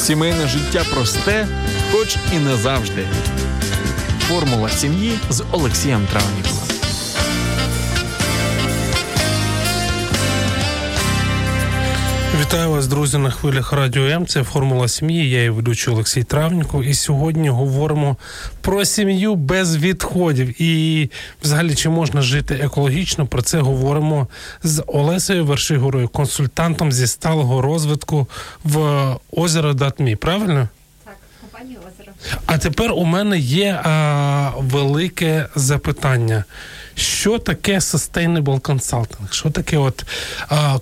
Сімейне життя просте, хоч і не завжди. Формула сім'ї з Олексієм Травніковим. Вітаю вас, друзі, на хвилях радіо М. Це формула сім'ї. Я її ведучий Олексій Травніко. І сьогодні говоримо про сім'ю без відходів. І, взагалі, чи можна жити екологічно? Про це говоримо з Олесею Вершигорою, консультантом зі сталого розвитку в озеро Датмі. Правильно? Так, компанія озеро. А тепер у мене є а, велике запитання. Що таке sustainable consulting? Що таке от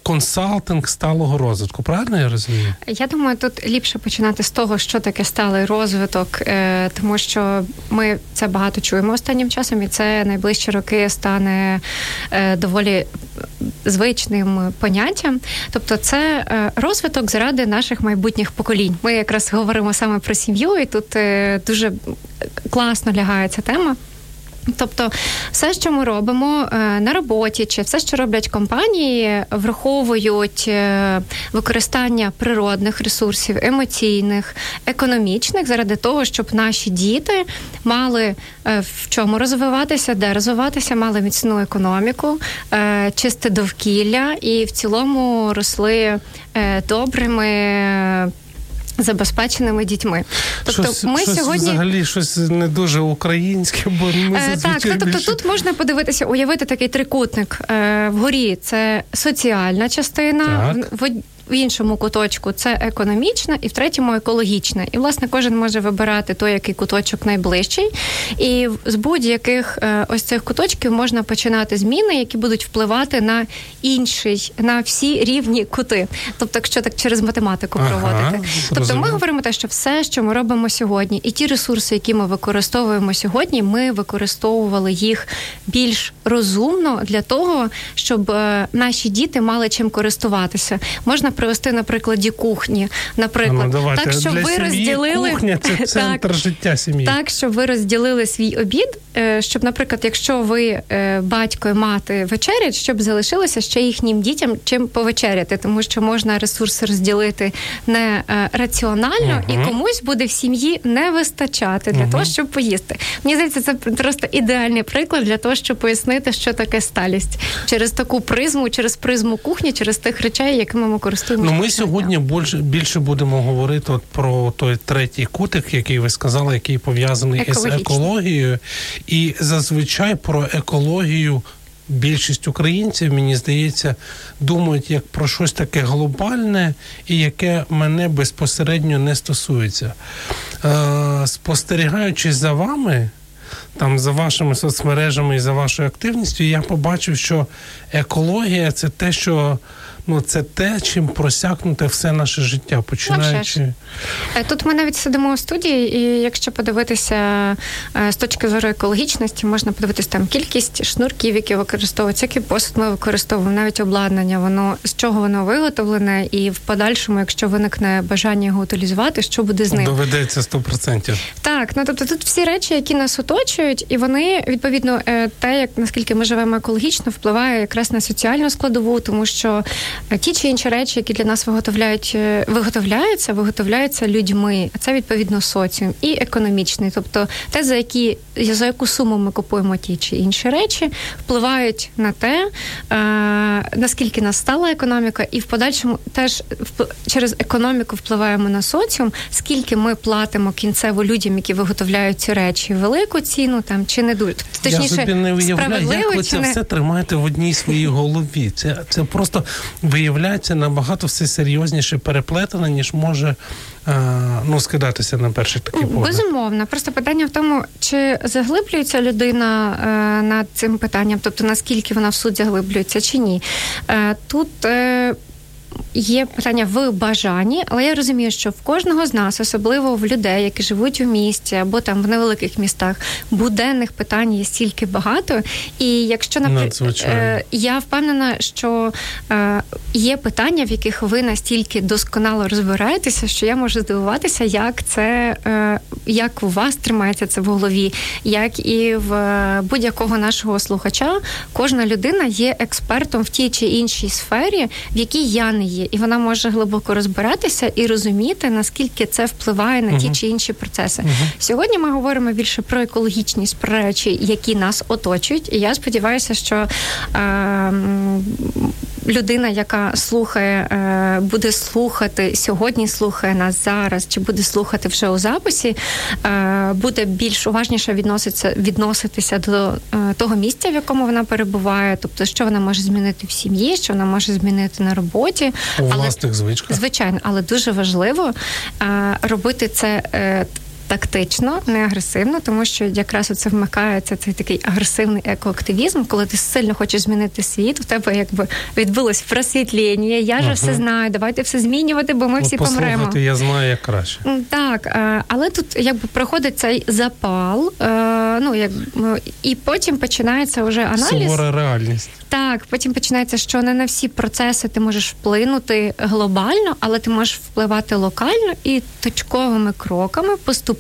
консалтинг сталого розвитку? Правильно я розумію? Я думаю, тут ліпше починати з того, що таке сталий розвиток, е, тому що ми це багато чуємо останнім часом, і це найближчі роки стане е, доволі звичним поняттям. Тобто, це е, розвиток заради наших майбутніх поколінь. Ми якраз говоримо саме про сім'ю, і тут дуже класно лягає ця тема. Тобто, все, що ми робимо е, на роботі, чи все, що роблять компанії, враховують е, використання природних ресурсів, емоційних, економічних, заради того, щоб наші діти мали е, в чому розвиватися, де розвиватися, мали міцну економіку, чисте довкілля і в цілому росли добрими забезпеченими дітьми. Тобто, щось, ми щось сьогодні взагалі щось не дуже українське, бо ми е, так. Ну, тобто більше... тут можна подивитися, уявити такий трикутник е, вгорі. Це соціальна частина так. в в іншому куточку це економічна, і в третьому екологічна. І власне кожен може вибирати той, який куточок найближчий. І з будь-яких е, ось цих куточків можна починати зміни, які будуть впливати на інший, на всі рівні кути. Тобто, якщо так через математику проводити. Ага, тобто, ми говоримо те, що все, що ми робимо сьогодні, і ті ресурси, які ми використовуємо сьогодні, ми використовували їх більш розумно для того, щоб е, наші діти мали чим користуватися. Можна привести на прикладі кухні. Наприклад, ну, давайте. так щоб Для ви розділили кухня це центр так, життя сім'ї. Так, щоб ви розділили свій обід, е, щоб, наприклад, якщо ви е, батько і мати вечерять, щоб залишилося ще їхнім дітям чим повечеряти, тому що можна ресурси розділити не е, раціонально, uh-huh. і комусь буде в сім'ї не вистачати для uh-huh. того, щоб поїсти. Мені здається, це просто ідеальний приклад для того, щоб пояснити, що таке сталість через таку призму, через призму кухні, через тих речей, якими ми користуємося Ну ми сьогодні більше більше будемо говорити от про той третій кутик, який ви сказали, який пов'язаний з екологією, і зазвичай про екологію. Більшість українців, мені здається, думають як про щось таке глобальне і яке мене безпосередньо не стосується. Е, Спостерігаючи за вами, там за вашими соцмережами і за вашою активністю, я побачив, що екологія це те, що ну це те, чим просякнуте все наше життя, починаючи е, тут. Ми навіть сидимо у студії, і якщо подивитися е, з точки зору екологічності, можна подивитися там кількість шнурків, які використовуються, який посуд ми використовуємо, навіть обладнання, воно з чого воно виготовлене, і в подальшому, якщо виникне бажання його утилізувати, що буде з ним доведеться 100%. Так, ну тобто тут всі речі, які нас оточують, і вони відповідно е, те, як наскільки ми живемо екологічно, впливає якраз на соціальну складову, тому що Ті чи інші речі, які для нас виготовляють, е, виготовляються, виготовляються людьми. А це відповідно соціум і економічний, тобто те, за які за яку суму ми купуємо ті чи інші речі, впливають на те, е, наскільки нас стала економіка, і в подальшому теж через економіку впливаємо на соціум, скільки ми платимо кінцево людям, які виготовляють ці речі, велику ціну там чи не дуже точніше, Я собі не уявляю, як ви це не... все тримаєте в одній своїй голові. Це це просто виявляється набагато все серйозніше переплетена, ніж може е, ну, скидатися на перший такий погляд. Безумовно. Просто питання в тому, чи заглиблюється людина е, над цим питанням, тобто наскільки вона в суть заглиблюється чи ні. Е, тут є питання в бажанні, але я розумію, що в кожного з нас, особливо в людей, які живуть у місті або там в невеликих містах, буденних питань є стільки багато. І якщо наприклад, я впевнена, що е, є питання, в яких ви настільки досконало розбираєтеся, що я можу здивуватися, як це е, як у вас тримається це в голові, як і в будь-якого нашого слухача, кожна людина є експертом в тій чи іншій сфері, в якій я не є, і вона може глибоко розбиратися і розуміти, наскільки це впливає на ті чи інші процеси. Сьогодні ми говоримо більше про екологічність, про речі, які нас оточують. І я сподіваюся, що е, людина, яка слухає, е, буде слухати сьогодні, слухає нас зараз, чи буде слухати вже у записі, е, буде більш уважніше відноситися відноситися до е, того місця, в якому вона перебуває, тобто що вона може змінити в сім'ї, що вона може змінити на роботі, у власних звичках. звичайно, але дуже важливо робити це тактично, не агресивно, тому що якраз оце вмикається цей такий агресивний екоактивізм, коли ти сильно хочеш змінити світ, у тебе якби відбулось просвітлення. Я ж все знаю, давайте все змінювати, бо ми От всі помремо. Я знаю як краще. Так, е, але тут якби проходить цей запал, е, ну як і потім починається вже аналіз. Сувора реальність. Так, потім починається, що не на всі процеси ти можеш вплинути глобально, але ти можеш впливати локально і точковими кроками поступово.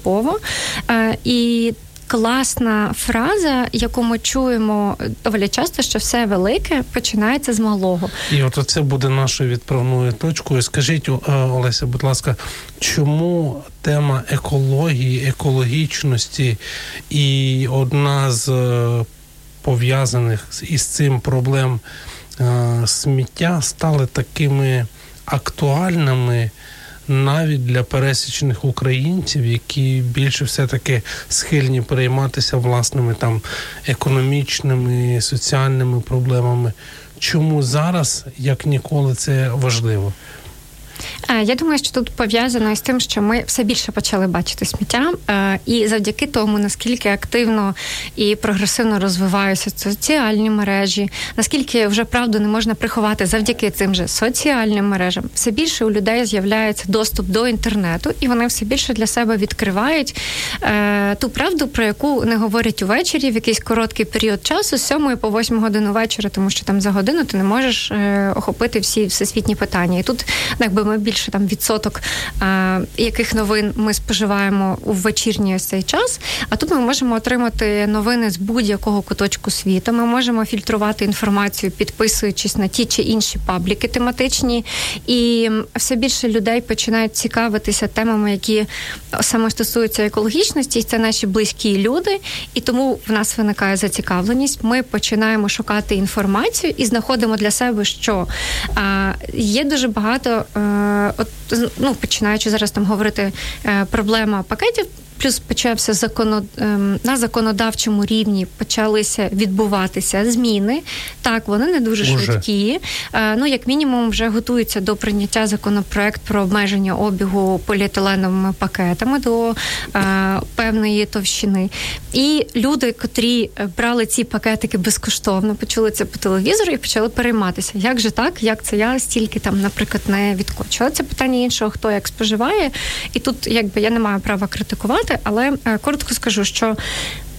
Е, і класна фраза, яку ми чуємо доволі часто, що все велике починається з малого. І от це буде нашою відправною точкою. Скажіть, е, Олеся, будь ласка, чому тема екології, екологічності і одна з е, пов'язаних із цим проблем сміття стали такими актуальними навіть для пересічних українців, які більше все-таки схильні перейматися власними там економічними, соціальними проблемами. Чому зараз як ніколи це важливо? Е, я думаю, що тут пов'язано з тим, що ми все більше почали бачити сміття, е, і завдяки тому, наскільки активно і прогресивно розвиваються соціальні мережі, наскільки вже правду не можна приховати завдяки цим же соціальним мережам, все більше у людей з'являється доступ до інтернету, і вони все більше для себе відкривають е, ту правду, про яку не говорять увечері в якийсь короткий період часу, з 7 по 8 годину вечора, тому що там за годину ти не можеш охопити всі всесвітні питання. І тут, якби ми більше там відсоток, а, яких новин ми споживаємо у вечірній ось цей час. А тут ми можемо отримати новини з будь-якого куточку світу. Ми можемо фільтрувати інформацію, підписуючись на ті чи інші пабліки тематичні, і все більше людей починають цікавитися темами, які саме стосуються екологічності. Це наші близькі люди, і тому в нас виникає зацікавленість. Ми починаємо шукати інформацію і знаходимо для себе, що а, є дуже багато. А, е, от ну починаючи зараз там говорити е, проблема пакетів плюс почався законод... Ем, на законодавчому рівні почалися відбуватися зміни. Так, вони не дуже Уже. швидкі. Е, ну, як мінімум, вже готуються до прийняття законопроект про обмеження обігу поліетиленовими пакетами до е, певної товщини. І люди, котрі е, брали ці пакетики безкоштовно, почули це по телевізору і почали перейматися. Як же так? Як це я стільки там, наприклад, не відкочила? Це питання іншого, хто як споживає, і тут якби я не маю права критикувати сказати, але е, коротко скажу, що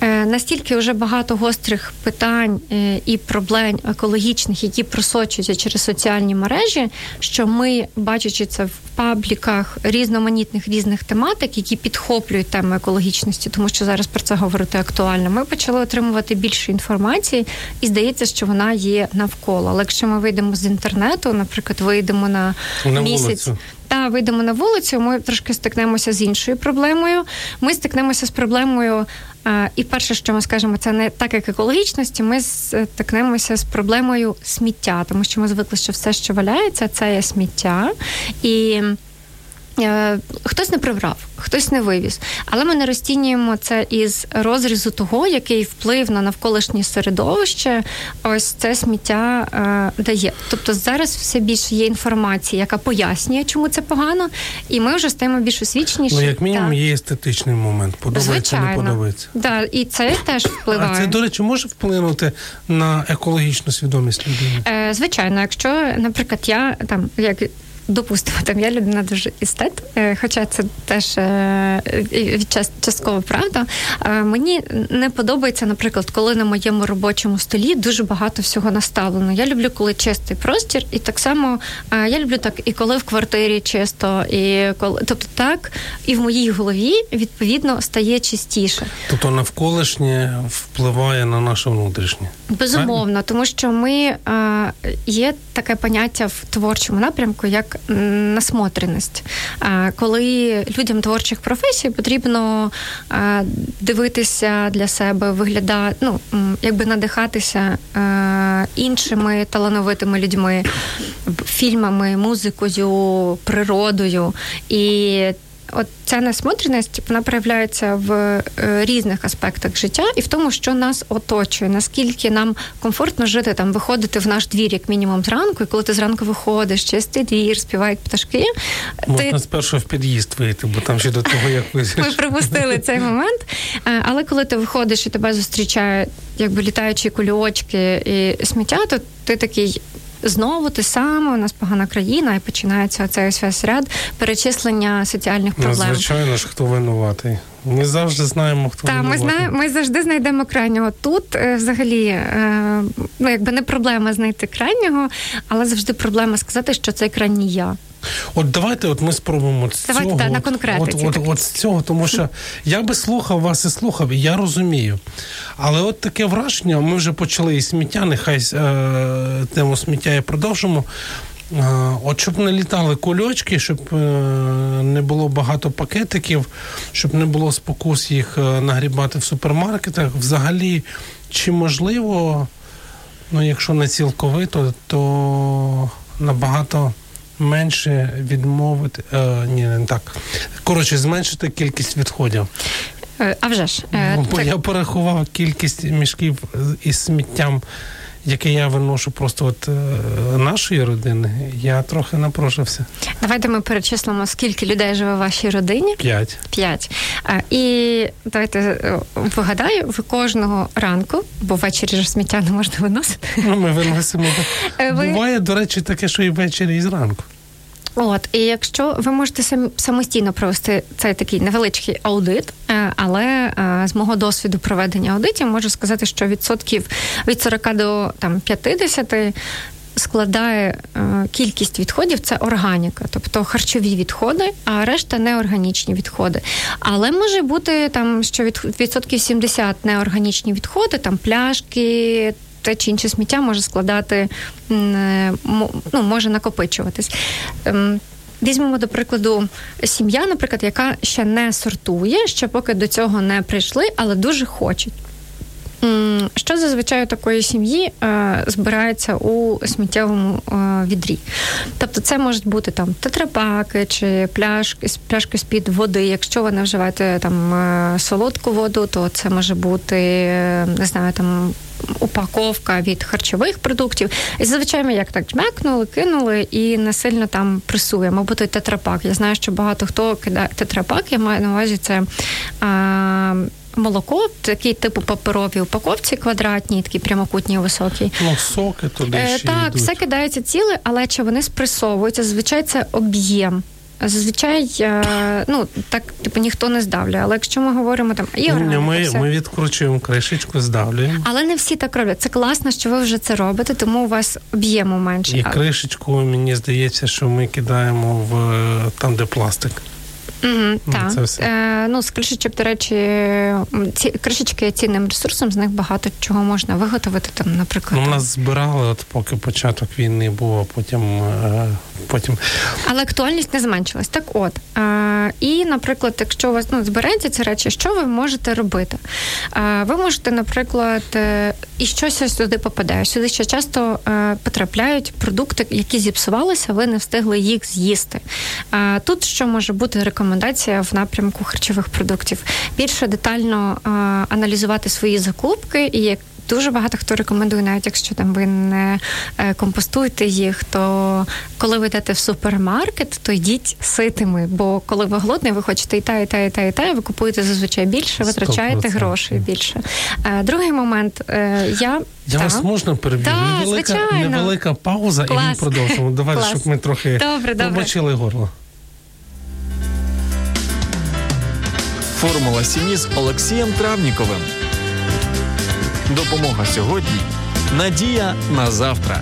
е, настільки вже багато гострих питань е, і проблем екологічних, які просочуються через соціальні мережі, що ми, бачачи це в пабліках різноманітних різних тематик, які підхоплюють тему екологічності, тому що зараз про це говорити актуально. Ми почали отримувати більше інформації, і здається, що вона є навколо. Але якщо ми вийдемо з інтернету, наприклад, вийдемо на, на місяць. Вулицю та вийдемо на вулицю, ми трошки стикнемося з іншою проблемою. Ми стикнемося з проблемою. І перше, що ми скажемо, це не так, як екологічності. Ми стикнемося з проблемою сміття, тому що ми звикли, що все, що валяється, це є сміття і. Е, хтось не прибрав, хтось не вивіз, але ми не розцінюємо це із розрізу того, який вплив на навколишнє середовище. Ось це сміття е, дає. Тобто зараз все більше є інформації, яка пояснює, чому це погано, і ми вже стаємо більш освіченіші. Ну, як мінімум, є естетичний момент. Подобається, Звичайно. не подобається. Да, і це теж впливає. А це, до речі, може вплинути на екологічну свідомість людини? Е, Звичайно, якщо, наприклад, я там як допустимо, там я людина дуже істет, е, хоча це теж е, частково правда. Е, мені не подобається, наприклад, коли на моєму робочому столі дуже багато всього наставлено. Я люблю, коли чистий простір, і так само я люблю так, і коли в квартирі чисто, і коли тобто так, і в моїй голові відповідно стає чистіше. Тобто навколишнє впливає на наше внутрішнє. Безумовно, тому що ми є таке поняття в творчому напрямку, як насмотреність. Коли людям творчих професій потрібно дивитися для себе, виглядати, ну якби надихатися іншими талановитими людьми, фільмами, музикою, природою і от ця насмотреність вона проявляється в е, різних аспектах життя і в тому, що нас оточує, наскільки нам комфортно жити там, виходити в наш двір, як мінімум, зранку, і коли ти зранку виходиш, чистий двір, співають пташки. Можна ти... спершу в під'їзд вийти, бо там ще до того, як ви Ми припустили цей момент. Е, але коли ти виходиш і тебе зустрічають якби літаючі кульочки і сміття, то ти такий знову те саме, у нас погана країна, і починається цей весь ряд перечислення соціальних ну, проблем. Ну, звичайно ж, хто винуватий. Ми завжди знаємо, хто Так, ми знаємо, ми завжди знайдемо крайнього. Тут е, взагалі е, ну якби не проблема знайти крайнього, але завжди проблема сказати, що цей крайній я. От давайте, от ми спробуємо з давайте, цього. Та, на конкретиці. От, от, от, з цього, тому що я би слухав вас і слухав, і я розумію. Але от таке враження, ми вже почали і сміття, нехай е, тему сміття і продовжимо. Е, от щоб не літали кульочки, щоб е, не було багато пакетиків, щоб не було спокус їх е, нагрібати в супермаркетах. Взагалі, чи можливо, ну якщо не цілковито, то набагато менше відмовити. Е, ні, не так. Коротше, зменшити кількість відходів. Е, а вже ж. Е, Бо так... я порахував кількість мішків із сміттям. Яке я виношу просто от е, нашої родини, я трохи напрошився. Давайте ми перечислимо, скільки людей живе в вашій родині. П'ять. П'ять. І давайте е, вигадаю, ви кожного ранку, бо ввечері ж сміття не можна виносити. Ну, Ми виносимо. Е, ви... Буває, до речі, таке, що і ввечері, і зранку. От, і якщо ви можете самостійно провести цей такий невеличкий аудит, е, але е, з мого досвіду проведення аудитів можу сказати, що відсотків від 40 до там 50 складає е, кількість відходів це органіка, тобто харчові відходи, а решта неорганічні відходи. Але може бути там, що від відсотків 70 неорганічні відходи, там пляшки те чи інше сміття може складати, е, ну, може накопичуватись. Ем, візьмемо, до прикладу, сім'я, наприклад, яка ще не сортує, ще поки до цього не прийшли, але дуже хочуть. Що зазвичай у такої сім'ї е, збирається у сміттєвому е, відрі? Тобто це можуть бути там тетрапаки чи пляшки пляшки з під води. Якщо ви не вживаєте там е, солодку воду, то це може бути не знаю там. Упаковка від харчових продуктів. І зазвичай ми як так жмекнули, кинули і не сильно там пресуємо. Або той тетрапак. Я знаю, що багато хто кидає тетрапак, я маю на увазі це. А, молоко, такі типу паперові упаковці, квадратні, такі прямокутні, високі. Ну, соки туди е, ще Так, йдуть. все кидається ціле, але чи вони спресовуються? Зазвичай це об'єм. Зазвичай, е, ну так типу ніхто не здавлює. Але якщо ми говоримо там і органіка, ми все. ми відкручуємо кришечку, здавлюємо. Але не всі так роблять. Це класно, що ви вже це робите, тому у вас об'єму менше. І кришечку мені здається, що ми кидаємо в там, де пластик. Угу, так. Це все. Е, ну, з кришечок, до речі, ці кришечки є цінним ресурсом, з них багато чого можна виготовити. Там, наприклад. Ну, нас збирали, от поки початок війни був, а потім. Е, потім... Але актуальність не зменшилась. Так от. Е, і, наприклад, якщо у вас ну, збереться ці речі, що ви можете робити? Е, ви можете, наприклад, е, і щось сюди попадає. Сюди ще часто е, потрапляють продукти, які зіпсувалися, ви не встигли їх з'їсти. Е, тут що може бути рекомендація? Рекомендація в напрямку харчових продуктів. Більше детально а, аналізувати свої закупки і як. Дуже багато хто рекомендує, навіть якщо там ви не е, компостуєте їх, то коли ви йдете в супермаркет, то йдіть ситими. Бо коли ви голодний, ви хочете і та, і та, і та, і та, ви купуєте зазвичай більше, витрачаєте гроші більше. Е, другий момент е, я я вас можна перебігти? Невелика, невелика пауза, Клас. і ми продовжимо. Давайте, щоб ми трохи добре, побачили горло. Формула сім'ї з Олексієм Травніковим. Допомога сьогодні. Надія на завтра.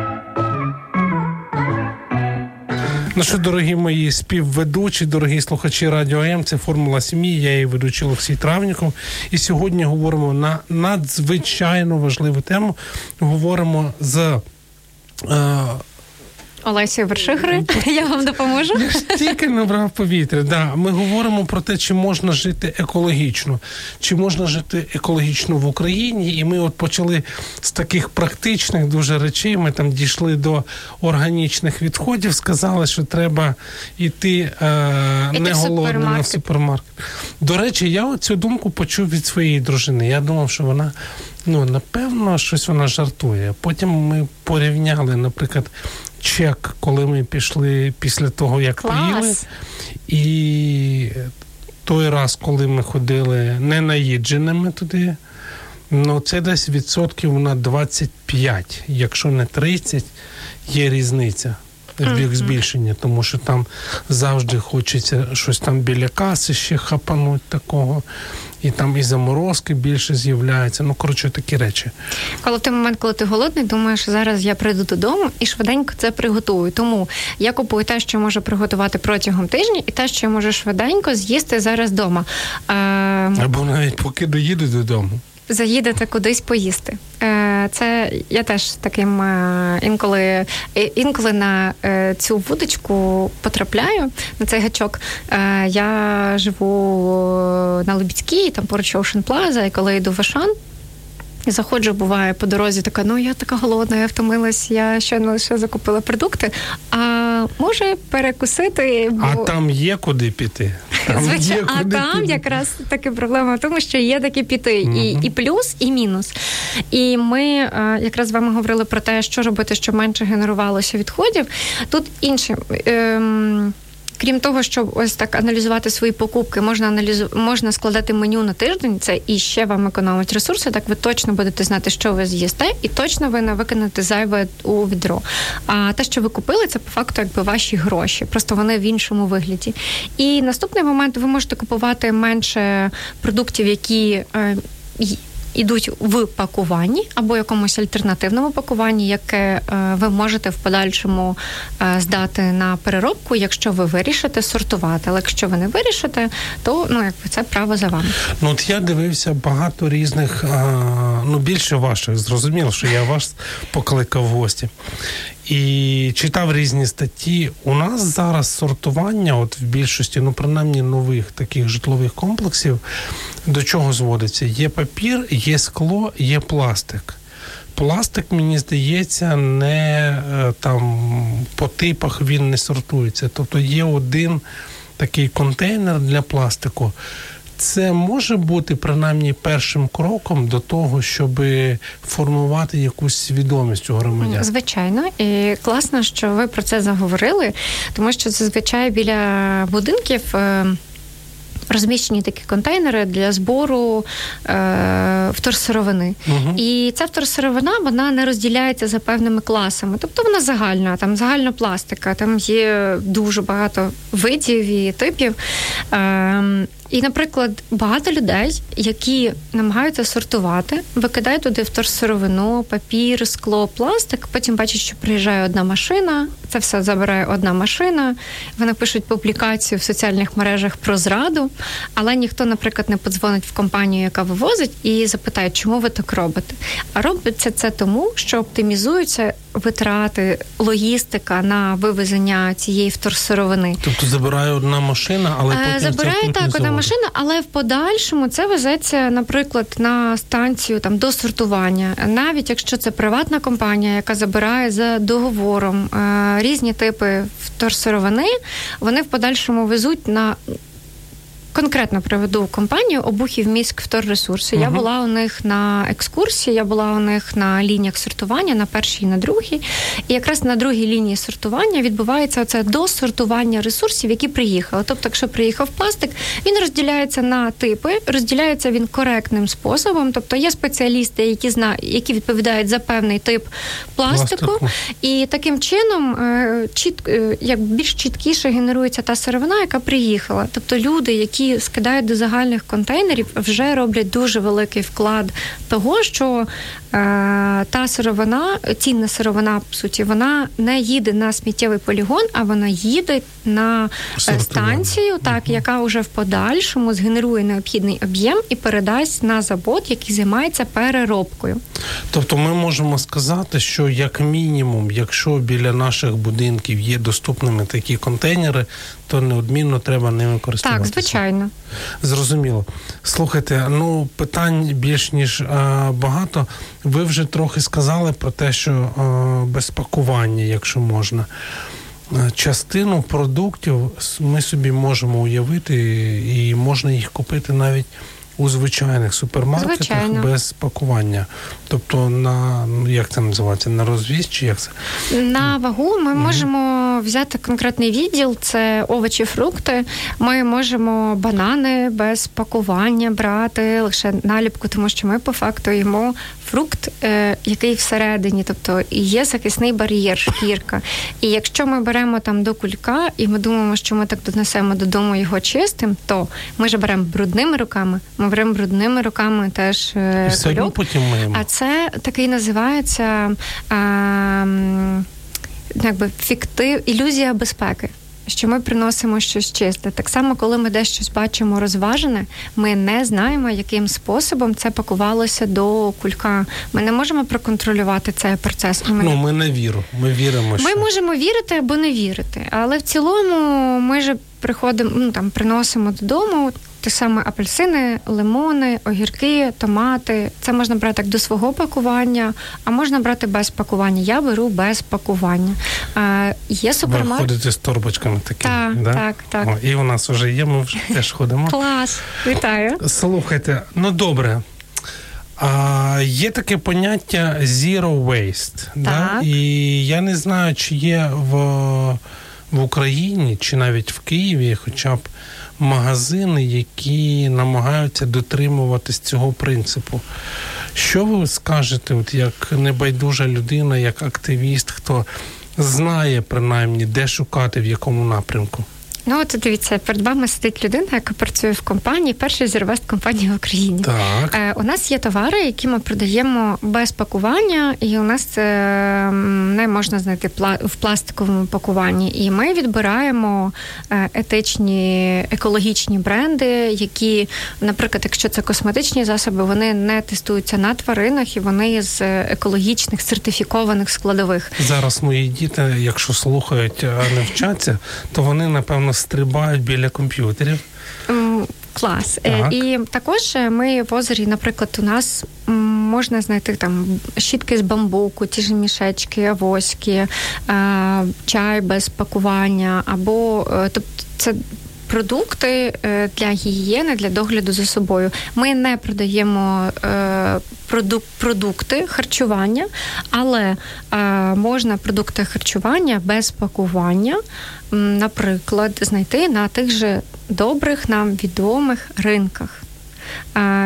Ну що, дорогі мої співведучі, дорогі слухачі Радіо М, це формула сім'ї. Я її ведучий Олексій Травніков. І сьогодні говоримо на надзвичайно важливу тему. Говоримо з. Олесі Вершигри, я вам допоможу. Я ж тільки набрав повітря. Да, Ми говоримо про те, чи можна жити екологічно, чи можна жити екологічно в Україні. І ми от почали з таких практичних дуже речей. Ми там дійшли до органічних відходів, сказали, що треба йти е, не голодним на супермаркет. До речі, я цю думку почув від своєї дружини. Я думав, що вона. Ну, напевно, щось вона жартує. Потім ми порівняли, наприклад, чек, коли ми пішли після того, як Клас. поїли. І той раз, коли ми ходили не наїдженими туди, ну це десь відсотків на 25, якщо не 30, є різниця. В бік збільшення, тому що там завжди хочеться щось там біля каси ще хапануть такого і там і заморозки більше з'являються. Ну коротше, такі речі. Коли в той момент, коли ти голодний, думаєш, зараз я прийду додому і швиденько це приготую. Тому я купую те, що можу приготувати протягом тижня, і те, що я можу швиденько з'їсти зараз вдома. А... Або навіть поки доїду додому заїдете кудись поїсти. Е, це я теж таким е, інколи е, інколи на цю вудочку потрапляю на цей гачок. Я живу на Лебідській, там поруч Ocean Plaza, і коли йду в Ашан, і заходжу, буває по дорозі, така, ну я така голодна, я втомилась, я щойно лише закупила продукти. А може перекусити. Бо... А там є куди піти. Там Звичайно, є куди а там піти. якраз таки проблема в тому, що є такі піти, угу. і і плюс, і мінус. І ми якраз з вами говорили про те, що робити, щоб менше генерувалося відходів. Тут інше. Ем, Крім того, щоб ось так аналізувати свої покупки, можна аналізу... можна складати меню на тиждень. Це і ще вам економить ресурси. Так ви точно будете знати, що ви з'їсте, і точно ви не викинете зайве у відро. А те, що ви купили, це по факту якби ваші гроші, просто вони в іншому вигляді. І наступний момент ви можете купувати менше продуктів, які. Ідуть в пакуванні або якомусь альтернативному пакуванні, яке е, ви можете в подальшому е, здати на переробку, якщо ви вирішите сортувати. Але якщо ви не вирішите, то ну якби це право за вами. Ну от я дивився багато різних, ну більше ваших. Зрозуміло, що я вас покликав в гості і читав різні статті. У нас зараз сортування, от в більшості, ну принаймні нових таких житлових комплексів, до чого зводиться? Є папір, є скло, є пластик. Пластик, мені здається, не е, там по типах він не сортується. Тобто є один такий контейнер для пластику. Це може бути принаймні першим кроком до того, щоб формувати якусь свідомість у громадян? Звичайно, і класно, що ви про це заговорили, тому що зазвичай біля будинків. Е, розміщені такі контейнери для збору е, вторсировини. uh І ця вторсировина вона не розділяється за певними класами. Тобто вона загальна, там загальна пластика, там є дуже багато видів і типів. Е, і, наприклад, багато людей, які намагаються сортувати, викидають туди вторсировину, папір, скло, пластик. Потім бачать, що приїжджає одна машина, це все забирає одна машина. Вони пишуть публікацію в соціальних мережах про зраду, але ніхто, наприклад, не подзвонить в компанію, яка вивозить, і запитає, чому ви так робите. А робиться це тому, що оптимізуються витрати, логістика на вивезення цієї вторсировини. Тобто забирає одна машина, але потім забирає так одна машина, але в подальшому це везеться, наприклад, на станцію там до сортування, навіть якщо це приватна компанія, яка забирає за договором е, різні типи вторсировини, вони в подальшому везуть на Конкретно приведу компанію обухів міськ вторресурси. Uh-huh. Я була у них на екскурсії, я була у них на лініях сортування, на першій і на другій. І якраз на другій лінії сортування відбувається оце досортування ресурсів, які приїхали. Тобто, якщо приїхав пластик, він розділяється на типи, розділяється він коректним способом. Тобто є спеціалісти, які зна... які відповідають за певний тип пластику, пластику. і таким чином е, чіт... Е, як більш чіткіше генерується та сировина, яка приїхала. Тобто люди, які які скидають до загальних контейнерів, вже роблять дуже великий вклад того, що та сировина, цінна сировина, по суті, вона не їде на сміттєвий полігон, а вона їде на е, станцію, так яка вже в подальшому згенерує необхідний об'єм і передасть на завод, який займається переробкою. Тобто, ми можемо сказати, що як мінімум, якщо біля наших будинків є доступними такі контейнери, то неодмінно треба ними користуватися. Так, звичайно. Зрозуміло. Слухайте, ну питань більш ніж а, е, багато. Ви вже трохи сказали про те, що е, без пакування, якщо можна. Е, частину продуктів ми собі можемо уявити, і можна їх купити навіть у звичайних супермаркетах Звичайно. без пакування. Тобто на як це називається? На розвіз чи як це? На вагу ми mm можемо взяти конкретний відділ, це овочі, фрукти. Ми можемо банани без пакування брати, лише наліпку, тому що ми по факту їмо фрукт, е, який всередині, тобто є захисний бар'єр, шкірка. І якщо ми беремо там до кулька, і ми думаємо, що ми так донесемо додому його чистим, то ми ж беремо брудними руками, ми беремо брудними руками теж е, потім маємо. А це такий називається. А, Якби фіктив ілюзія безпеки що ми приносимо щось чисте. Так само, коли ми десь щось бачимо розважене, ми не знаємо, яким способом це пакувалося до кулька. Ми не можемо проконтролювати цей процес. Ми... Ну, ми не віру. Ми віримо. Ми що... можемо вірити або не вірити, але в цілому ми ж приходимо, ну там приносимо додому те саме апельсини, лимони, огірки, томати. Це можна брати так до свого пакування, а можна брати без пакування. Я беру без пакування. А, Є супермаркет. Ви ходите з торбочками такими. Так, да? так, так. О, І у нас вже є, ми вже теж ходимо. Клас, вітаю. Слухайте, ну добре. А, Є таке поняття zero waste. Так. Да? І я не знаю, чи є в, в Україні, чи навіть в Києві, хоча б магазини, які намагаються дотримуватись цього принципу. Що ви скажете, от як небайдужа людина, як активіст, хто знає принаймні, де шукати в якому напрямку? Ну, от дивіться, перед вами сидить людина, яка працює в компанії, перший зірвест компанії в Україні. Так. Е, У нас є товари, які ми продаємо без пакування, і у нас це не можна знайти в пластиковому пакуванні. І ми відбираємо е, етичні екологічні бренди, які, наприклад, якщо це косметичні засоби, вони не тестуються на тваринах і вони з екологічних сертифікованих складових. Зараз мої діти, якщо слухають, а не вчаться, то вони напевно стрибають біля комп'ютерів. Клас. Е, так. І також е, ми в озері, наприклад, у нас можна знайти там щітки з бамбуку, ті ж мішечки, авоськи, е, чай без пакування, або тобто це продукти для гігієни, для догляду за собою. Ми не продаємо продукти харчування, але можна продукти харчування без пакування, наприклад, знайти на тих же добрих нам відомих ринках.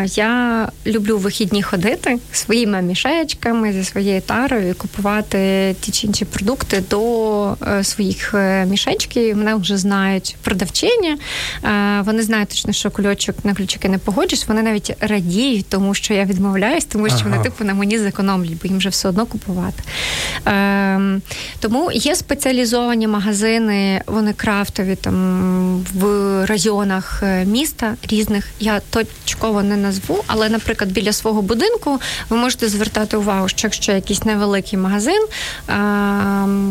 Я люблю вихідні ходити своїми мішечками зі своєю тарою, і купувати ті чи інші продукти до е, своїх е, мішечків. Мене вже знають продавчині. Вони знають точно, що кульочок на ключики не погоджусь. Вони навіть радіють, тому що я відмовляюсь, тому що ага. вони типу на мені зекономлять, бо їм вже все одно купувати. Ем, тому є спеціалізовані магазини, вони крафтові там в районах е, міста різних. Я точково не назву, але, наприклад, біля свого будинку ви можете звертати увагу, що якщо якийсь невеликий магазин,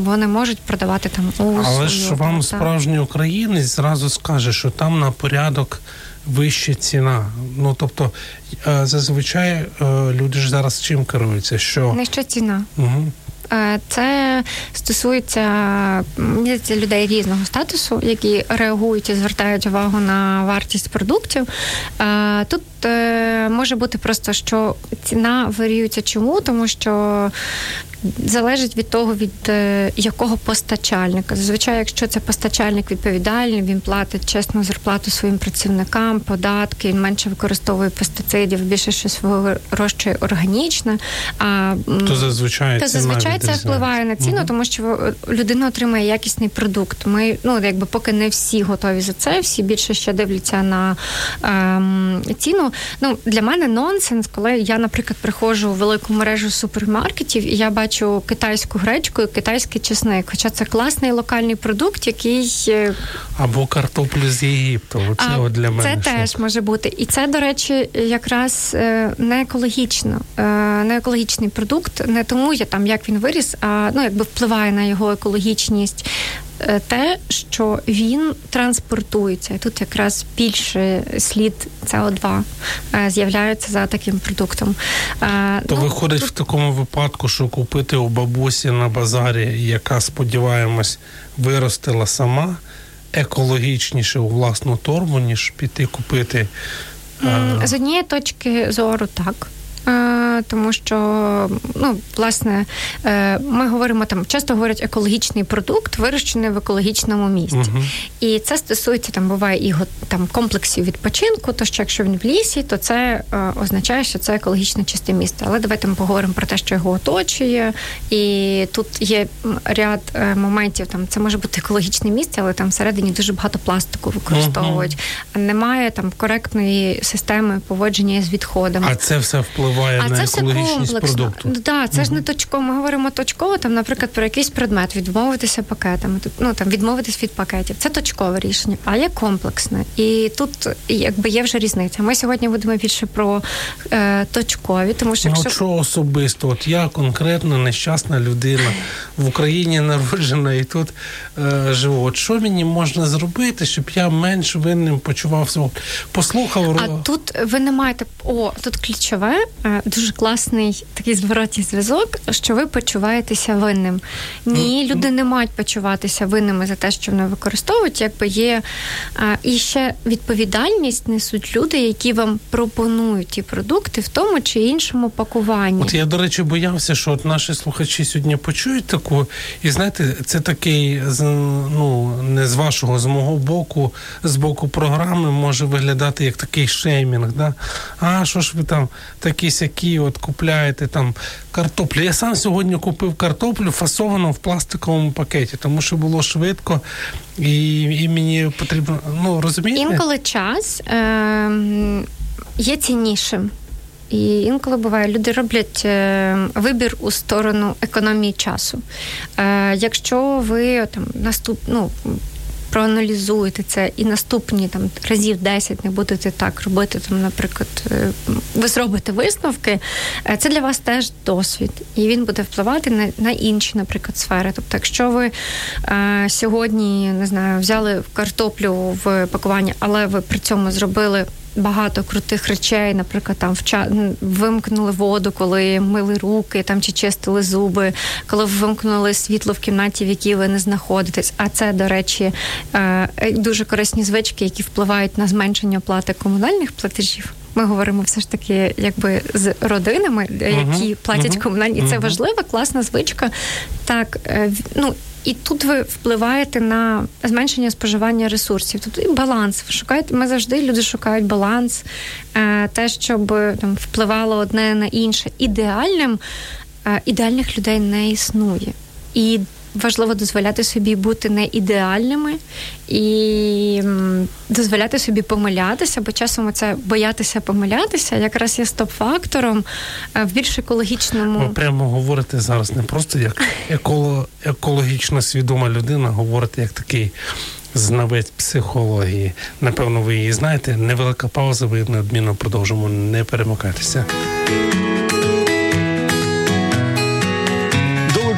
вони можуть продавати там усу. Але ж вам справжній українець зразу скаже, що там на порядок. Вища ціна. Ну тобто е, зазвичай е, люди ж зараз чим керуються? Що нижча ціна? Угу. Е, це стосується людей різного статусу, які реагують і звертають увагу на вартість продуктів. Е, тут е, може бути просто що ціна варіюється чому, тому що залежить від того, від е, якого постачальника. Зазвичай, якщо це постачальник відповідальний, він платить чесну зарплату своїм працівникам, податки, він менше використовує пестицидів, більше щось вирощує органічне. А то зазвичай то зазвичай це впливає на ціну, угу. тому що людина отримає якісний продукт. Ми ну якби поки не всі готові за це, всі більше ще дивляться на ем, ціну. Ну для мене нонсенс, коли я, наприклад, приходжу у велику мережу супермаркетів, і я бачу китайську гречку і китайський чесник. Хоча це класний локальний продукт, який е, або картоплю з Єгипту. Оце а, для мене це теж може бути. І це, до речі, якраз е, не екологічно, е, не екологічний продукт, не тому я там як він виріс, а ну якби впливає на його екологічність. Е, те, що він транспортується. Тут якраз більше слід СО2 е, з'являється за таким продуктом. Е, То ну, виходить тут... в такому випадку, що купити у бабусі на базарі, яка сподіваємось виростила сама екологічніше у власну торбу, ніж піти купити. З однієї точки зору так. Е, тому що ну власне е, ми говоримо там, часто говорять екологічний продукт, вирощений в екологічному місці, uh і це стосується там, буває і там комплексів відпочинку. То що якщо він в лісі, то це е, означає, що це екологічно чисте місце. Але давайте ми поговоримо про те, що його оточує, і тут є ряд моментів. Там це може бути екологічне місце, але там всередині дуже багато пластику використовують. uh Немає там коректної системи поводження з відходами. А це все впливає впливає а на це екологічність все продукту. Да, це угу. ж не точково. Ми говоримо точково, там, наприклад, про якийсь предмет відмовитися пакетами. Ну там відмовитись від пакетів. Це точкове рішення, а є комплексне. І тут якби є вже різниця. Ми сьогодні будемо більше про е, точкові, тому що ну, якщо... що особисто, от я конкретно нещасна людина в Україні народжена і тут е, живу. От що мені можна зробити, щоб я менш винним почувався? Послухав А тут ви не маєте о, тут ключове дуже класний такий зворотній зв'язок, що ви почуваєтеся винним. Ні, люди не мають почуватися винними за те, що вони використовують, якби є е, і ще відповідальність несуть люди, які вам пропонують ті продукти в тому чи іншому пакуванні. От я, до речі, боявся, що от наші слухачі сьогодні почують таку, і знаєте, це такий ну не з вашого, з мого боку, з боку програми може виглядати як такий шеймінг. Да? А що ж ви там такі сякі от купляєте там картоплю. Я сам сьогодні купив картоплю фасовану в пластиковому пакеті, тому що було швидко і і мені потрібно. Ну розумієте? Інколи час е, є ціннішим. І інколи буває, люди роблять е, вибір у сторону економії часу. Е, Якщо ви там наступ, ну, проаналізуєте це і наступні там разів 10 не будете так робити. Там, наприклад, е, ви зробите висновки. Е, це для вас теж досвід, і він буде впливати на на інші, наприклад, сфери. Тобто, якщо ви е, сьогодні не знаю, взяли картоплю в пакування, але ви при цьому зробили багато крутих речей, наприклад, там вча... вимкнули воду, коли мили руки там чи чистили зуби, коли вимкнули світло в кімнаті, в якій ви не знаходитесь. А це, до речі, е, дуже корисні звички, які впливають на зменшення оплати комунальних платежів. Ми говоримо все ж таки, якби з родинами, які платять комунальні, і це важлива, класна звичка. Так, е, ну і тут ви впливаєте на зменшення споживання ресурсів. Тобто і баланс. Ви шукаєте, ми завжди люди шукають баланс, е, те, щоб там впливало одне на інше. Ідеальним е, ідеальних людей не існує. І важливо дозволяти собі бути не ідеальними і дозволяти собі помилятися, бо часом це боятися помилятися, якраз є стоп-фактором е, в більш екологічному. Ви прямо говорите зараз не просто як еколо, екологічно свідома людина, говорите як такий. Знавець психології, напевно, ви її знаєте. Невелика пауза, ви неодмінно продовжимо не перемикатися.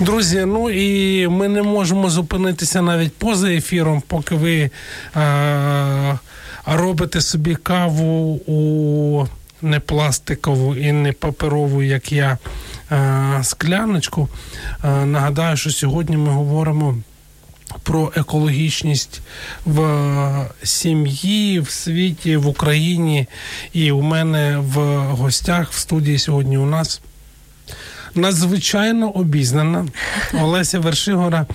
Друзі, ну і ми не можемо зупинитися навіть поза ефіром, поки ви а, робите собі каву у не пластикову і не паперову, як я, а, скляночку. А, нагадаю, що сьогодні ми говоримо. Про екологічність в сім'ї, в світі, в Україні. І у мене в гостях в студії сьогодні у нас надзвичайно обізнана Олеся Вершигора,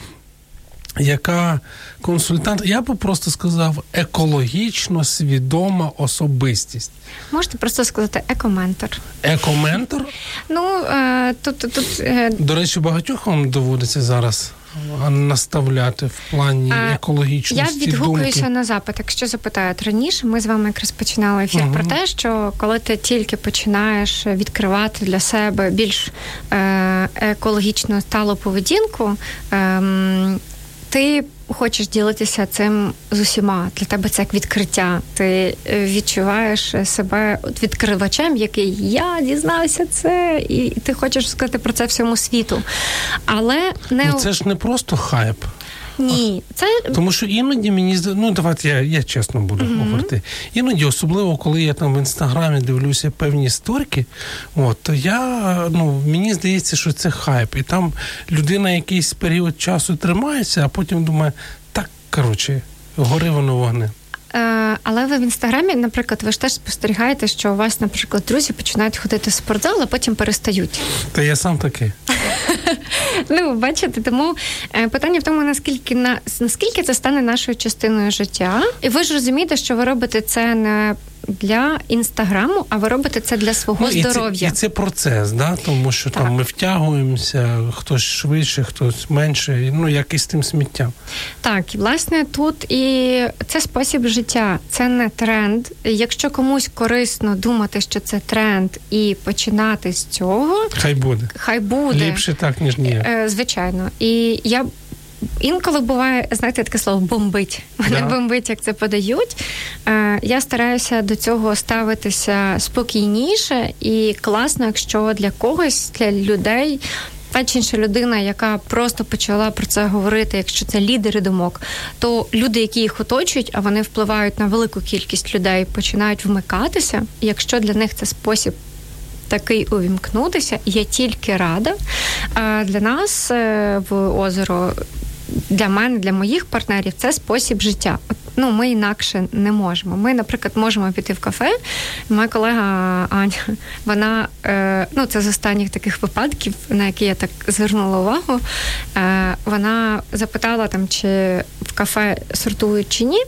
яка консультант, я би просто сказав, екологічно свідома особистість. Можете просто сказати екоментор. Екоментор? Ну е, тут тут е... до речі, багатьох вам доводиться зараз наставляти в плані екологічності. Я відгукуюся думки. на запит. Якщо запитають раніше, ми з вами якраз починали ефір uh про те, що коли ти тільки починаєш відкривати для себе більш е, екологічно сталу поведінку. Ти хочеш ділитися цим з усіма. Для тебе це як відкриття. Ти е, відчуваєш себе відкривачем, який я дізнався це, і ти хочеш сказати про це всьому світу. Але не ну, це ж не просто хайп. Ні, це тому, що іноді мені ну давайте я я чесно буду mm-hmm. говорити. Іноді, особливо коли я там в інстаграмі дивлюся певні сторіки, от то я ну мені здається, що це хайп, і там людина якийсь період часу тримається, а потім думає, так коротше, гори воно вогне. Е, але ви в інстаграмі, наприклад, ви ж теж спостерігаєте, що у вас, наприклад, друзі починають ходити в спортзал, а потім перестають. Та я сам такий. Ну, бачите, тому е, питання в тому, наскільки на наскільки це стане нашою частиною життя, і ви ж розумієте, що ви робите це не для інстаграму, а ви робите це для свого ну, здоров'я. Це, і це процес, да? тому що так. там ми втягуємося, хтось швидше, хтось менше, ну як і з тим сміттям. Так, і власне тут і це спосіб життя, це не тренд. Якщо комусь корисно думати, що це тренд, і починати з цього, хай буде. Хай буде ліпше так ніж ні. Е, звичайно, і я інколи буває, знаєте, таке слово бомбить. Мене да. бомбить, як це подають. Е, я стараюся до цього ставитися спокійніше і класно, якщо для когось, для людей. Та чи інша людина, яка просто почала про це говорити, якщо це лідери думок, то люди, які їх оточують, а вони впливають на велику кількість людей, починають вмикатися. І якщо для них це спосіб такий увімкнутися, я тільки рада. Для нас е, в озеро для мене, для моїх партнерів, це спосіб життя. ну, ми інакше не можемо. Ми, наприклад, можемо піти в кафе. Моя колега Аня, вона е, ну це з останніх таких випадків, на які я так звернула увагу. Е, Вона запитала там, чи в кафе сортують чи ні.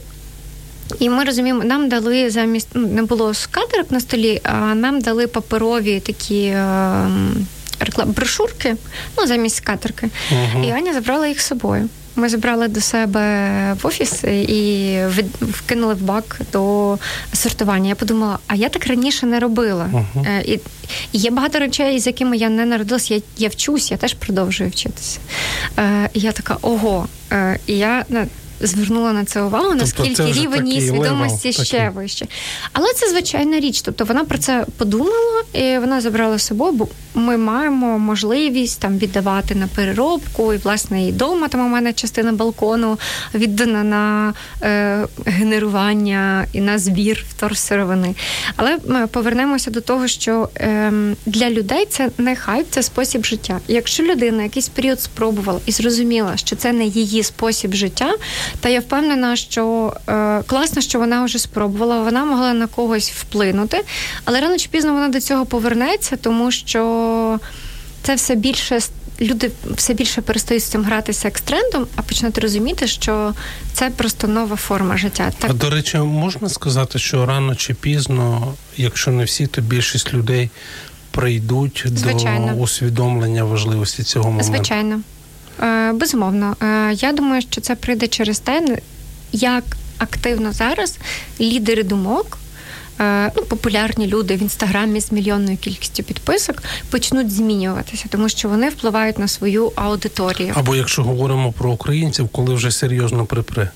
І ми розуміємо, нам дали замість ну, не було скатерок на столі, а нам дали паперові такі. Е, реклам брошурки, ну замість скатерки. Uh-huh. І Аня забрала їх з собою. Ми забрали до себе в офіс і вкинули в бак до сортування. Я подумала, а я так раніше не робила. Uh-huh. І, є багато речей, з якими я не народилася. Я я вчусь, я теж продовжую вчитися. Е, І я така, ого. І я звернула на це увагу, тобто наскільки рівень її свідомості level, ще такий. вище. Але це звичайна річ. Тобто вона про це подумала і вона забрала з собою, бо ми маємо можливість там віддавати на переробку, і власне і вдома там у мене частина балкону віддана на е, генерування і на збір вторсировини. Але ми повернемося до того, що е, для людей це не хайп, це спосіб життя. Якщо людина якийсь період спробувала і зрозуміла, що це не її спосіб життя, та я впевнена, що е, класно, що вона вже спробувала, вона могла на когось вплинути, але рано чи пізно вона до цього повернеться, тому що це все більше. Люди все більше перестають з цим гратися як з трендом, а почнуть розуміти, що це просто нова форма життя. Так а до речі, можна сказати, що рано чи пізно, якщо не всі, то більшість людей прийдуть Звичайно. до усвідомлення важливості цього моменту. Звичайно. Е, безумовно, е, я думаю, що це прийде через те, як активно зараз лідери думок. Е, ну, популярні люди в інстаграмі з мільйонною кількістю підписок почнуть змінюватися, тому що вони впливають на свою аудиторію. Або якщо говоримо про українців, коли вже серйозно припре.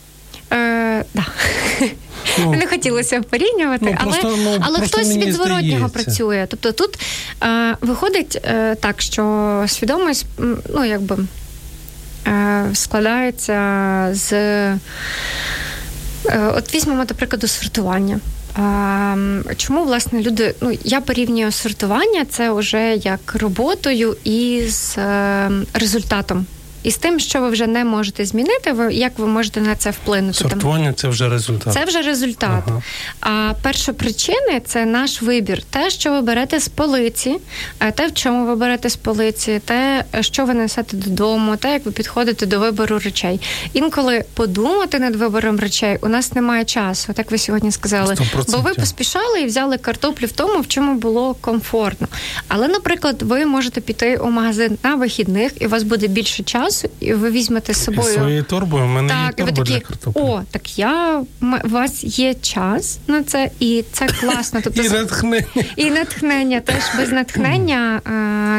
Е, да. Ну, Не хотілося порівнювати, ну, але просто, ну, але хтось від зворотнього працює. Тобто тут е, виходить е, так, що свідомість, ну якби складається з. Е, от візьмемо, до прикладу, сортування. Чому власне люди? Ну я порівнюю сортування це вже як роботою із е, результатом і з тим, що ви вже не можете змінити, ви як ви можете на це вплинути? Сортування це вже результат. Це вже результат. Ага. А перша причини це наш вибір. Те, що ви берете з полиці, те, в чому ви берете з полиці, те, що ви несете додому, те, як ви підходите до вибору речей. Інколи подумати над вибором речей у нас немає часу, так ви сьогодні сказали. 100%. Бо ви поспішали і взяли картоплю в тому, в чому було комфортно. Але, наприклад, ви можете піти у магазин на вихідних, і у вас буде більше часу часу, і ви візьмете з собою своєю торбою. У мене так, є торба такі, для картоплі. О, так я у вас є час на це, і це класно. Тобто і натхнення і натхнення теж без натхнення.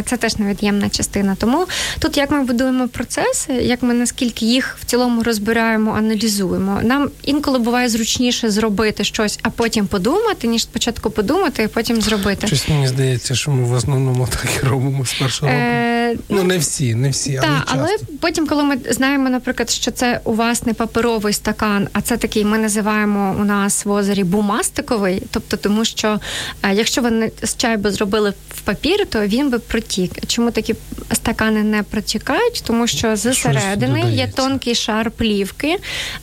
Це теж невід'ємна частина. Тому тут як ми будуємо процеси, як ми наскільки їх в цілому розбираємо, аналізуємо. Нам інколи буває зручніше зробити щось, а потім подумати, ніж спочатку подумати, і потім зробити. Щось мені здається, що ми в основному так і робимо з першого. Е, ну, не всі, не всі, але, та, але потім, коли ми знаємо, наприклад, що це у вас не паперовий стакан, а це такий, ми називаємо у нас в озері бумастиковий, тобто тому, що е, якщо ви не з чайби зробили папір, то він би протік. Чому такі стакани не протікають? Тому що зсередини є тонкий шар плівки,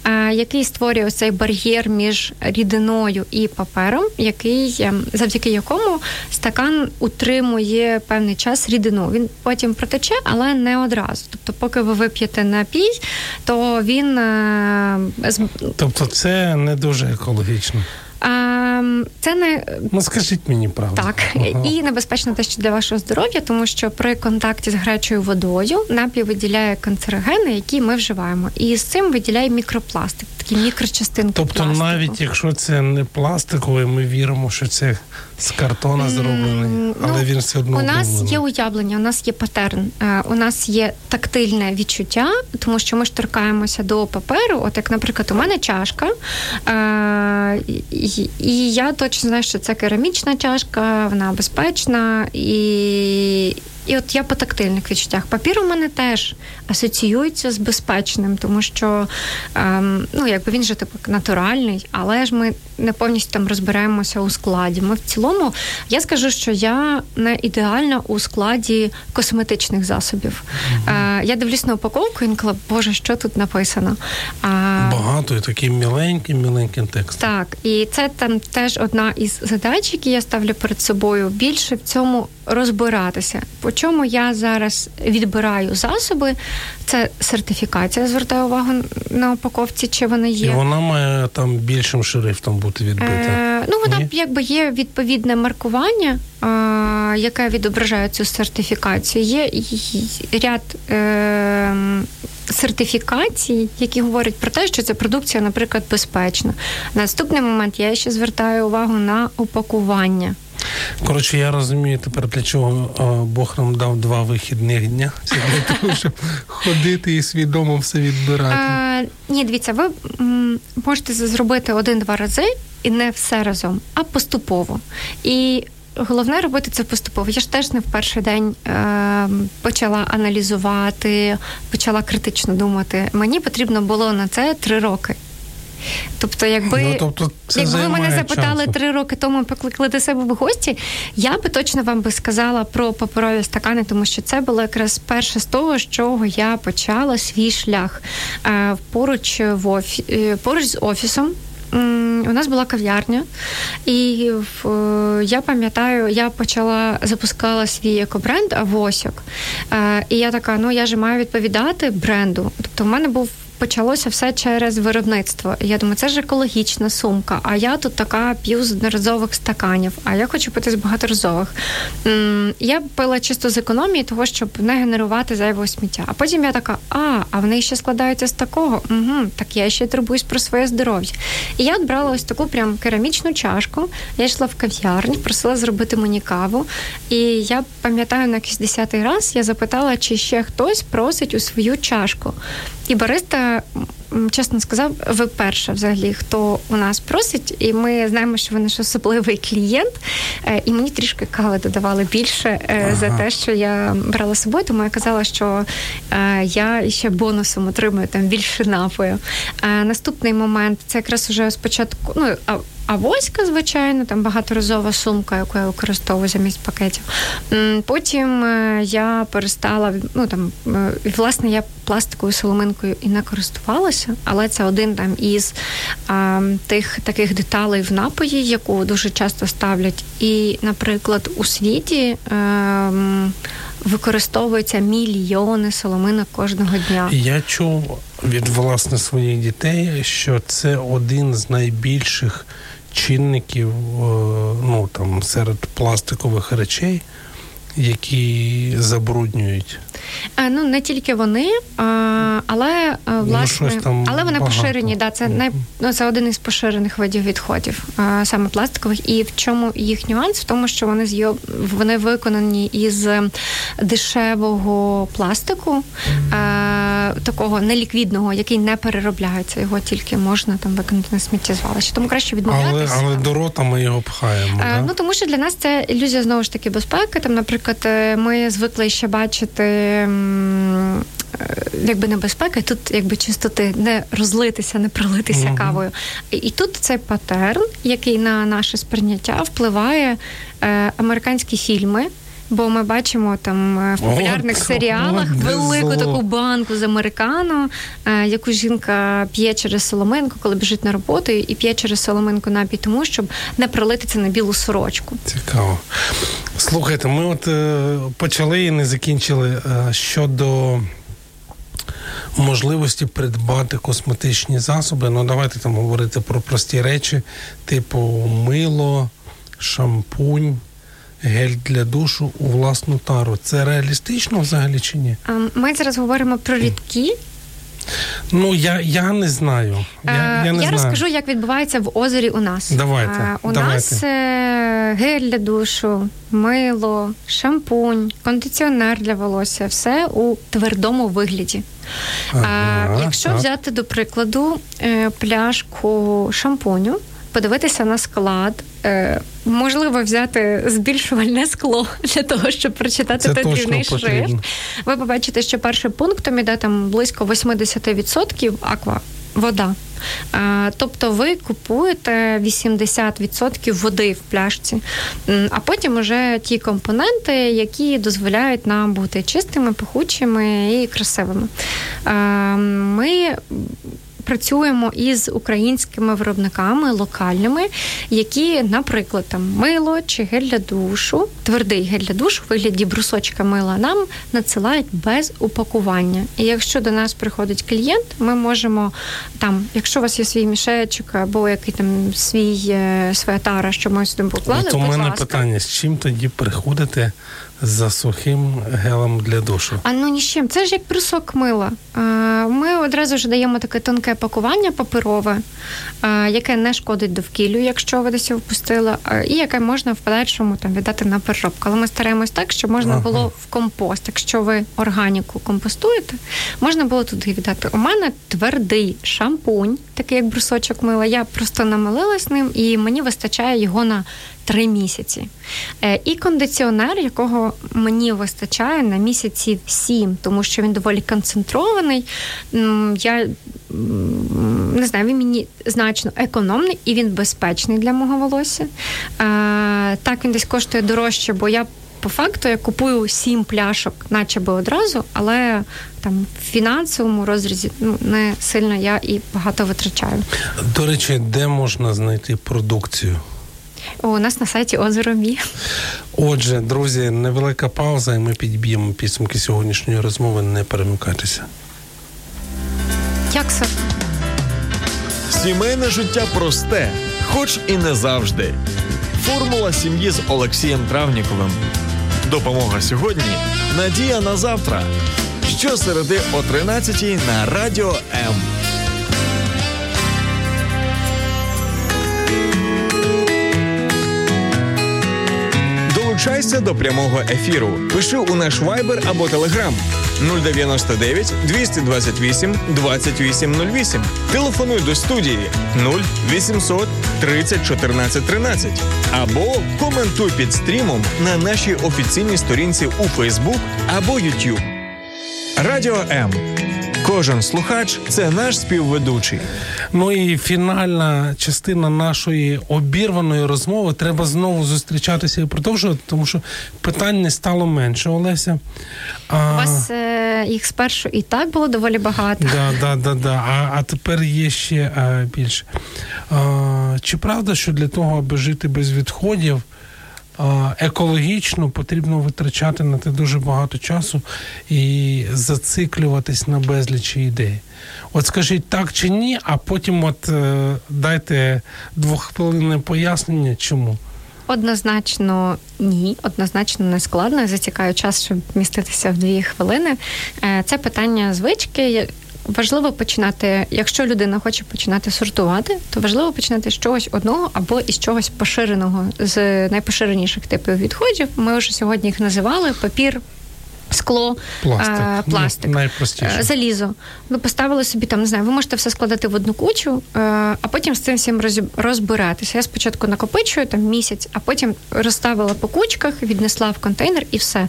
е, який створює цей бар'єр між рідиною і папером, який ем, завдяки якому стакан утримує певний час рідину. Він потім протече, але не одразу. Тобто, поки ви вип'єте напій, то він е, тобто це не дуже екологічно. Це не ну скажіть мені правду. Так ага. і небезпечно те, що для вашого здоров'я, тому що при контакті з гарячою водою напій виділяє канцерогени, які ми вживаємо, і з цим виділяє мікропластик, такі мікрочастинки. Тобто, пластику. навіть якщо це не пластиковий, ми віримо, що це з картона зроблений, але ну, він все одно у нас обновлений. є уявлення, у нас є патерн, е, у нас є тактильне відчуття, тому що ми ж торкаємося до паперу. От як, наприклад, у мене чашка, е, і я точно знаю, що це керамічна чашка, вона безпечна і. І от я по тактильних відчуттях. Папір у мене теж асоціюється з безпечним, тому що ем, ну, якби він же типу натуральний, але ж ми не повністю там розберемося у складі. Ми в цілому я скажу, що я не ідеальна у складі косметичних засобів. Mm-hmm. Е, Я дивлюсь на упаковку інколи, боже, що тут написано. А, Багато і таким міленьким, міленьким текстом. Так, і це там теж одна із задач, які я ставлю перед собою. Більше в цьому розбиратися. Чому я зараз відбираю засоби, це сертифікація. Звертаю увагу на упаковці, чи вона є. І Вона має там більшим шрифтом бути відбита. Е, Ну вона Ні? якби є відповідне маркування, е, яке відображає цю сертифікацію. Є ряд. Е, Сертифікацій, які говорять про те, що ця продукція, наприклад, безпечна. Наступний момент я ще звертаю увагу на упакування. Коротше, я розумію тепер, для чого Бог нам дав два вихідних дня. Це для того, щоб ходити і свідомо все відбирати. А, Ні, дивіться, ви можете зробити один-два рази і не все разом, а поступово. І Головне робити це поступово. Я ж теж не в перший день е, почала аналізувати, почала критично думати. Мені потрібно було на це три роки. Тобто, якби ну, тобто якби ви мене запитали часу. три роки тому, покликали до себе в гості, я би точно вам би сказала про паперові стакани, тому що це було якраз перше з того, з чого я почала свій шлях е, поруч в офі... Е, поруч з офісом. У нас була кав'ярня, і в, я пам'ятаю, я почала запускала свій екобренд Авосьок. Е, і я така: ну я ж маю відповідати бренду. Тобто, в мене був почалося все через виробництво. Я думаю, це ж екологічна сумка. А я тут така п'ю з одноразових стаканів, а я хочу пити з багаторазових. Я пила чисто з економії, того, щоб не генерувати зайвого сміття. А потім я така, а, а вони ще складаються з такого. Угу, Так я ще турбуюсь про своє здоров'я. І я брала ось таку прям керамічну чашку. Я йшла в кав'ярні, просила зробити мені каву. І я пам'ятаю, на якийсь десятий раз я запитала, чи ще хтось просить у свою чашку. І бариста, чесно сказав, ви перша взагалі, хто у нас просить, і ми знаємо, що ви наш особливий клієнт. Е, і мені трішки кави додавали більше е, ага. за те, що я брала з собою, тому я казала, що е, я ще бонусом отримую там більше напою. Наступний момент це якраз уже спочатку. ну, авоська, звичайно, там багаторазова сумка, яку я використовую замість пакетів. Потім е, я перестала ну там е, власне я пластиковою соломинкою і не користувалася, але це один там із а, тих таких деталей в напої, яку дуже часто ставлять. І, наприклад, у світі. А, ем, Використовується мільйони соломинок кожного дня. Я чув від власне своїх дітей, що це один з найбільших чинників ну, там, серед пластикових речей, які забруднюють. Е, ну не тільки вони, але е, ну, власне, ну, але вони багато. поширені. Да, це най, ну, це один із поширених видів відходів, саме пластикових. І в чому їх нюанс? В тому, що вони з'йоб... вони виконані із дешевого пластику, такого неліквідного, який не переробляється. Його тільки можна там виконати на сміттєзвалище. Тому краще відмовлятися. Але але до рота ми його пхаємо. Да? Ну тому що для нас це ілюзія знову ж таки безпеки. Там, наприклад, ми звикли ще бачити. Ем, якби небезпека, тут якби чистоти не розлитися, не пролитися mm-hmm. кавою. І, і тут цей патерн, який на наше сприйняття впливає е, американські фільми. Бо ми бачимо там е, в популярних О, серіалах велику таку банку з американо, е, яку жінка п'є через соломинку, коли біжить на роботу, і п'є через соломинку напій, тому щоб не пролитися на білу сорочку. Цікаво. Слухайте, ми от е, почали і не закінчили щодо. Можливості придбати косметичні засоби. Ну, давайте там говорити про прості речі, типу мило, шампунь, гель для душу у власну тару. Це реалістично взагалі чи ні? Ми зараз говоримо про рідкі. Ну, я я не знаю. Я я, не я знаю. розкажу, як відбувається в озері у нас. Давайте. У давайте. нас е, гель для душу, мило, шампунь, кондиціонер для волосся все у твердому вигляді. Ага, Якщо так. взяти, до прикладу, е, пляшку шампуню подивитися на склад, е, можливо, взяти збільшувальне скло для того, щоб прочитати той дрібний шрифт. Ви побачите, що першим пунктом іде там близько 80% аква вода. Тобто ви купуєте 80% води в пляшці, а потім вже ті компоненти, які дозволяють нам бути чистими, пахучими і красивими. Ми працюємо із українськими виробниками локальними, які, наприклад, там мило чи гель для душу, твердий гель для душу в вигляді брусочка мила нам надсилають без упакування. І якщо до нас приходить клієнт, ми можемо там, якщо у вас є свій мішечок або який там свій е, своя тара, що ми сюди поклали, у мене питання: з чим тоді приходите за сухим гелем для душу? А ну ні з чим. Це ж як брусок мила. Ми одразу ж даємо таке тонке пакування паперове, яке не шкодить довкіллю, якщо ви десь впустили, і яке можна в подальшому там віддати на переробку. Але ми стараємось так, щоб можна було в компост. Якщо ви органіку компостуєте, можна було туди віддати. У мене твердий шампунь, такий як брусочок мила. Я просто намилилась ним, і мені вистачає його на три місяці. Е, і кондиціонер, якого мені вистачає на місяців сім, тому що він доволі концентрований. Я не знаю, він мені значно економний і він безпечний для мого волосся. Е, так, він десь коштує дорожче, бо я. По факту я купую сім пляшок, наче би одразу, але там в фінансовому розрізі ну не сильно я і багато витрачаю. До речі, де можна знайти продукцію? У нас на сайті озеро Мі. Отже, друзі, невелика пауза, і ми підб'ємо підсумки сьогоднішньої розмови. Не перемикайтеся. Як це? Сімейне життя просте, хоч і не завжди. Формула сім'ї з Олексієм Травніковим. Допомога сьогодні. Надія на завтра. Щосереди о 13 на радіо М. Долучайся до прямого ефіру. Пиши у наш вайбер або телеграм 099 228 2808. Телефонуй до студії 0800 30 14 13. Або коментуй під стрімом на нашій офіційній сторінці у Facebook або YouTube. Радіо М. Кожен слухач це наш співведучий. Ну і фінальна частина нашої обірваної розмови. Треба знову зустрічатися і продовжувати, тому що питань не стало менше. Олеся а... у вас е, їх спершу і так було доволі багато. Да, да, да, да. А а тепер є ще а, е, більше. А, Чи правда, що для того, аби жити без відходів? Екологічно потрібно витрачати на те дуже багато часу і зациклюватись на безлічі ідей. От скажіть так чи ні, а потім от е, дайте двоххвилинне пояснення, чому. Однозначно ні, однозначно не складно. Затікаю час, щоб міститися в дві хвилини. Е, це питання звички важливо починати, якщо людина хоче починати сортувати, то важливо починати з чогось одного або із чогось поширеного з найпоширеніших типів відходів. Ми вже сьогодні їх називали папір. Скло, пластик, а, ну, найпростіше. залізо. Ви поставили собі там, не знаю, ви можете все складати в одну кучу, а потім з цим всім розбиратися. Я спочатку накопичую там місяць, а потім розставила по кучках, віднесла в контейнер і все.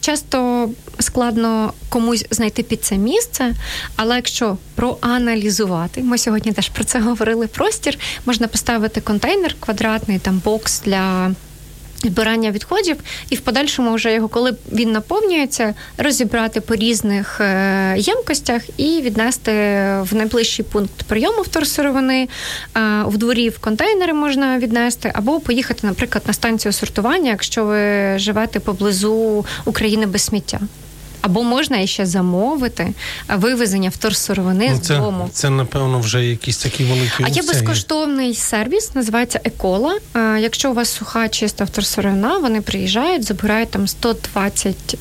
Часто складно комусь знайти під це місце, але якщо проаналізувати, ми сьогодні теж про це говорили. Простір можна поставити контейнер квадратний, там бокс для. Збирання відходів, і в подальшому вже його, коли він наповнюється, розібрати по різних е, ємкостях і віднести в найближчий пункт прийому вторсировини, в дворі в контейнери можна віднести, або поїхати, наприклад, на станцію сортування, якщо ви живете поблизу України без сміття або можна ще замовити вивезення вторсировини ну, це, з дому. Це напевно вже якісь такі великі. А є безкоштовний сервіс, називається Екола. Якщо у вас суха чиста вторсировина, вони приїжджають, забирають там 120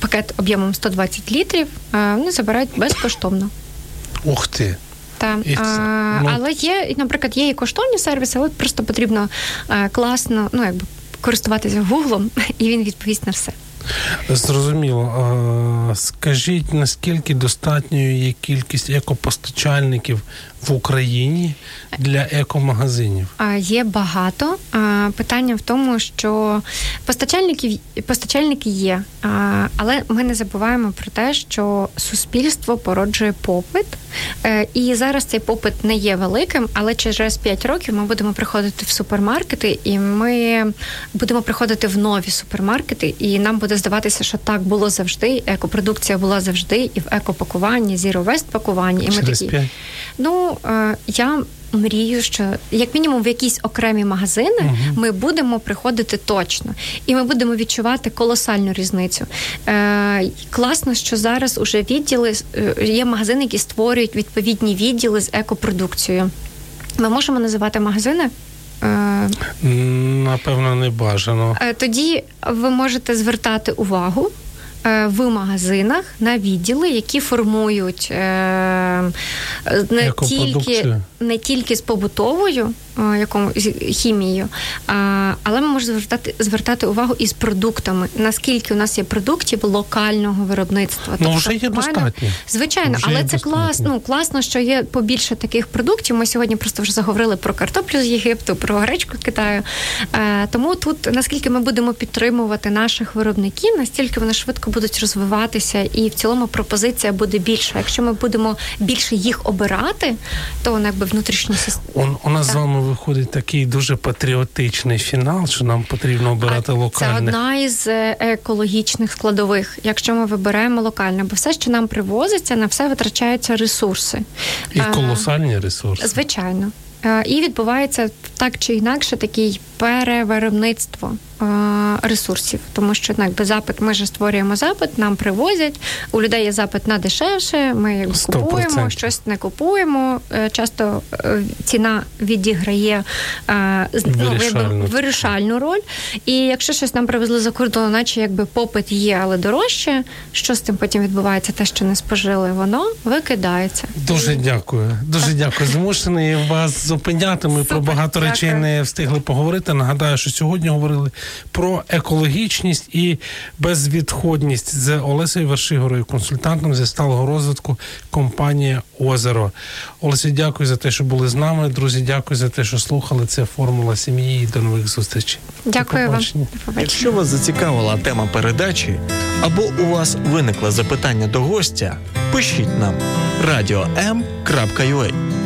пакет об'ємом 120 літрів. Вони забирають безкоштовно. Ух ти. Так. А, ну... Але є, наприклад, є і коштовні сервіси, але просто потрібно класно, ну якби користуватися гуглом, і він відповість на все. Зрозуміло. Скажіть, наскільки достатньою є кількість екопостачальників в Україні для екомагазинів? Є багато. Питання в тому, що постачальників постачальники є, але ми не забуваємо про те, що суспільство породжує попит, е, і зараз цей попит не є великим, але через 5 років ми будемо приходити в супермаркети, і ми будемо приходити в нові супермаркети, і нам буде здаватися, що так було завжди. Екопродукція була завжди, і в екопакуванні, Waste пакуванні. І ми через такі. 5? Ну е, я мрію, що як мінімум в якісь окремі магазини uh ми будемо приходити точно, і ми будемо відчувати колосальну різницю. Е, Класно, що зараз уже відділи е, є магазини, які створюють відповідні відділи з екопродукцією. Ми можемо називати магазини. Е, Напевно, не бажано. Е, тоді ви можете звертати увагу Е, в магазинах на відділи, які формують не тільки не тільки з побутовою якому хімією, але ми можемо звертати звертати увагу із продуктами. Наскільки у нас є продуктів локального виробництва? Ну, тобто, вже є достатньо. Звичайно, вже але це класно. Ну, класно, що є побільше таких продуктів. Ми сьогодні просто вже заговорили про картоплю з Єгипту, про гречку Китаю. Тому тут наскільки ми будемо підтримувати наших виробників, настільки вони швидко будуть розвиватися, і в цілому пропозиція буде більша. Якщо ми будемо більше їх обирати, то воно якби внутрішні системи. У нас так. з вами виходить такий дуже патріотичний фінал, що нам потрібно обирати локальне. Це одна із е, екологічних складових, якщо ми вибираємо локальне, бо все, що нам привозиться, на все витрачаються ресурси і колосальні ресурси. Звичайно. Е, і відбувається так чи інакше такий перевиробництво ресурсів, тому що ну, якби запит, ми ж створюємо запит, нам привозять. У людей є запит на дешевше. Ми якби купуємо, щось не купуємо. Е, часто е, ціна відіграє ну, вирішальну роль. І якщо щось нам привезли за кордон, наче якби попит є, але дорожче. Що з тим потім відбувається? Те, що не спожили, воно викидається. Дуже дякую. Дуже дякую. Змушений вас зупиняти. Ми Супер, про багато дякую. речей не встигли поговорити. Нагадаю, що сьогодні говорили про екологічність і безвідходність з Олесею Вершигорою, консультантом зі сталого розвитку компанія Озеро. Олеся, дякую за те, що були з нами. Друзі, дякую за те, що слухали. Це формула сім'ї. і До нових зустрічей. Дякую вам. Якщо вас зацікавила тема передачі або у вас виникло запитання до гостя, пишіть нам radio.m.ua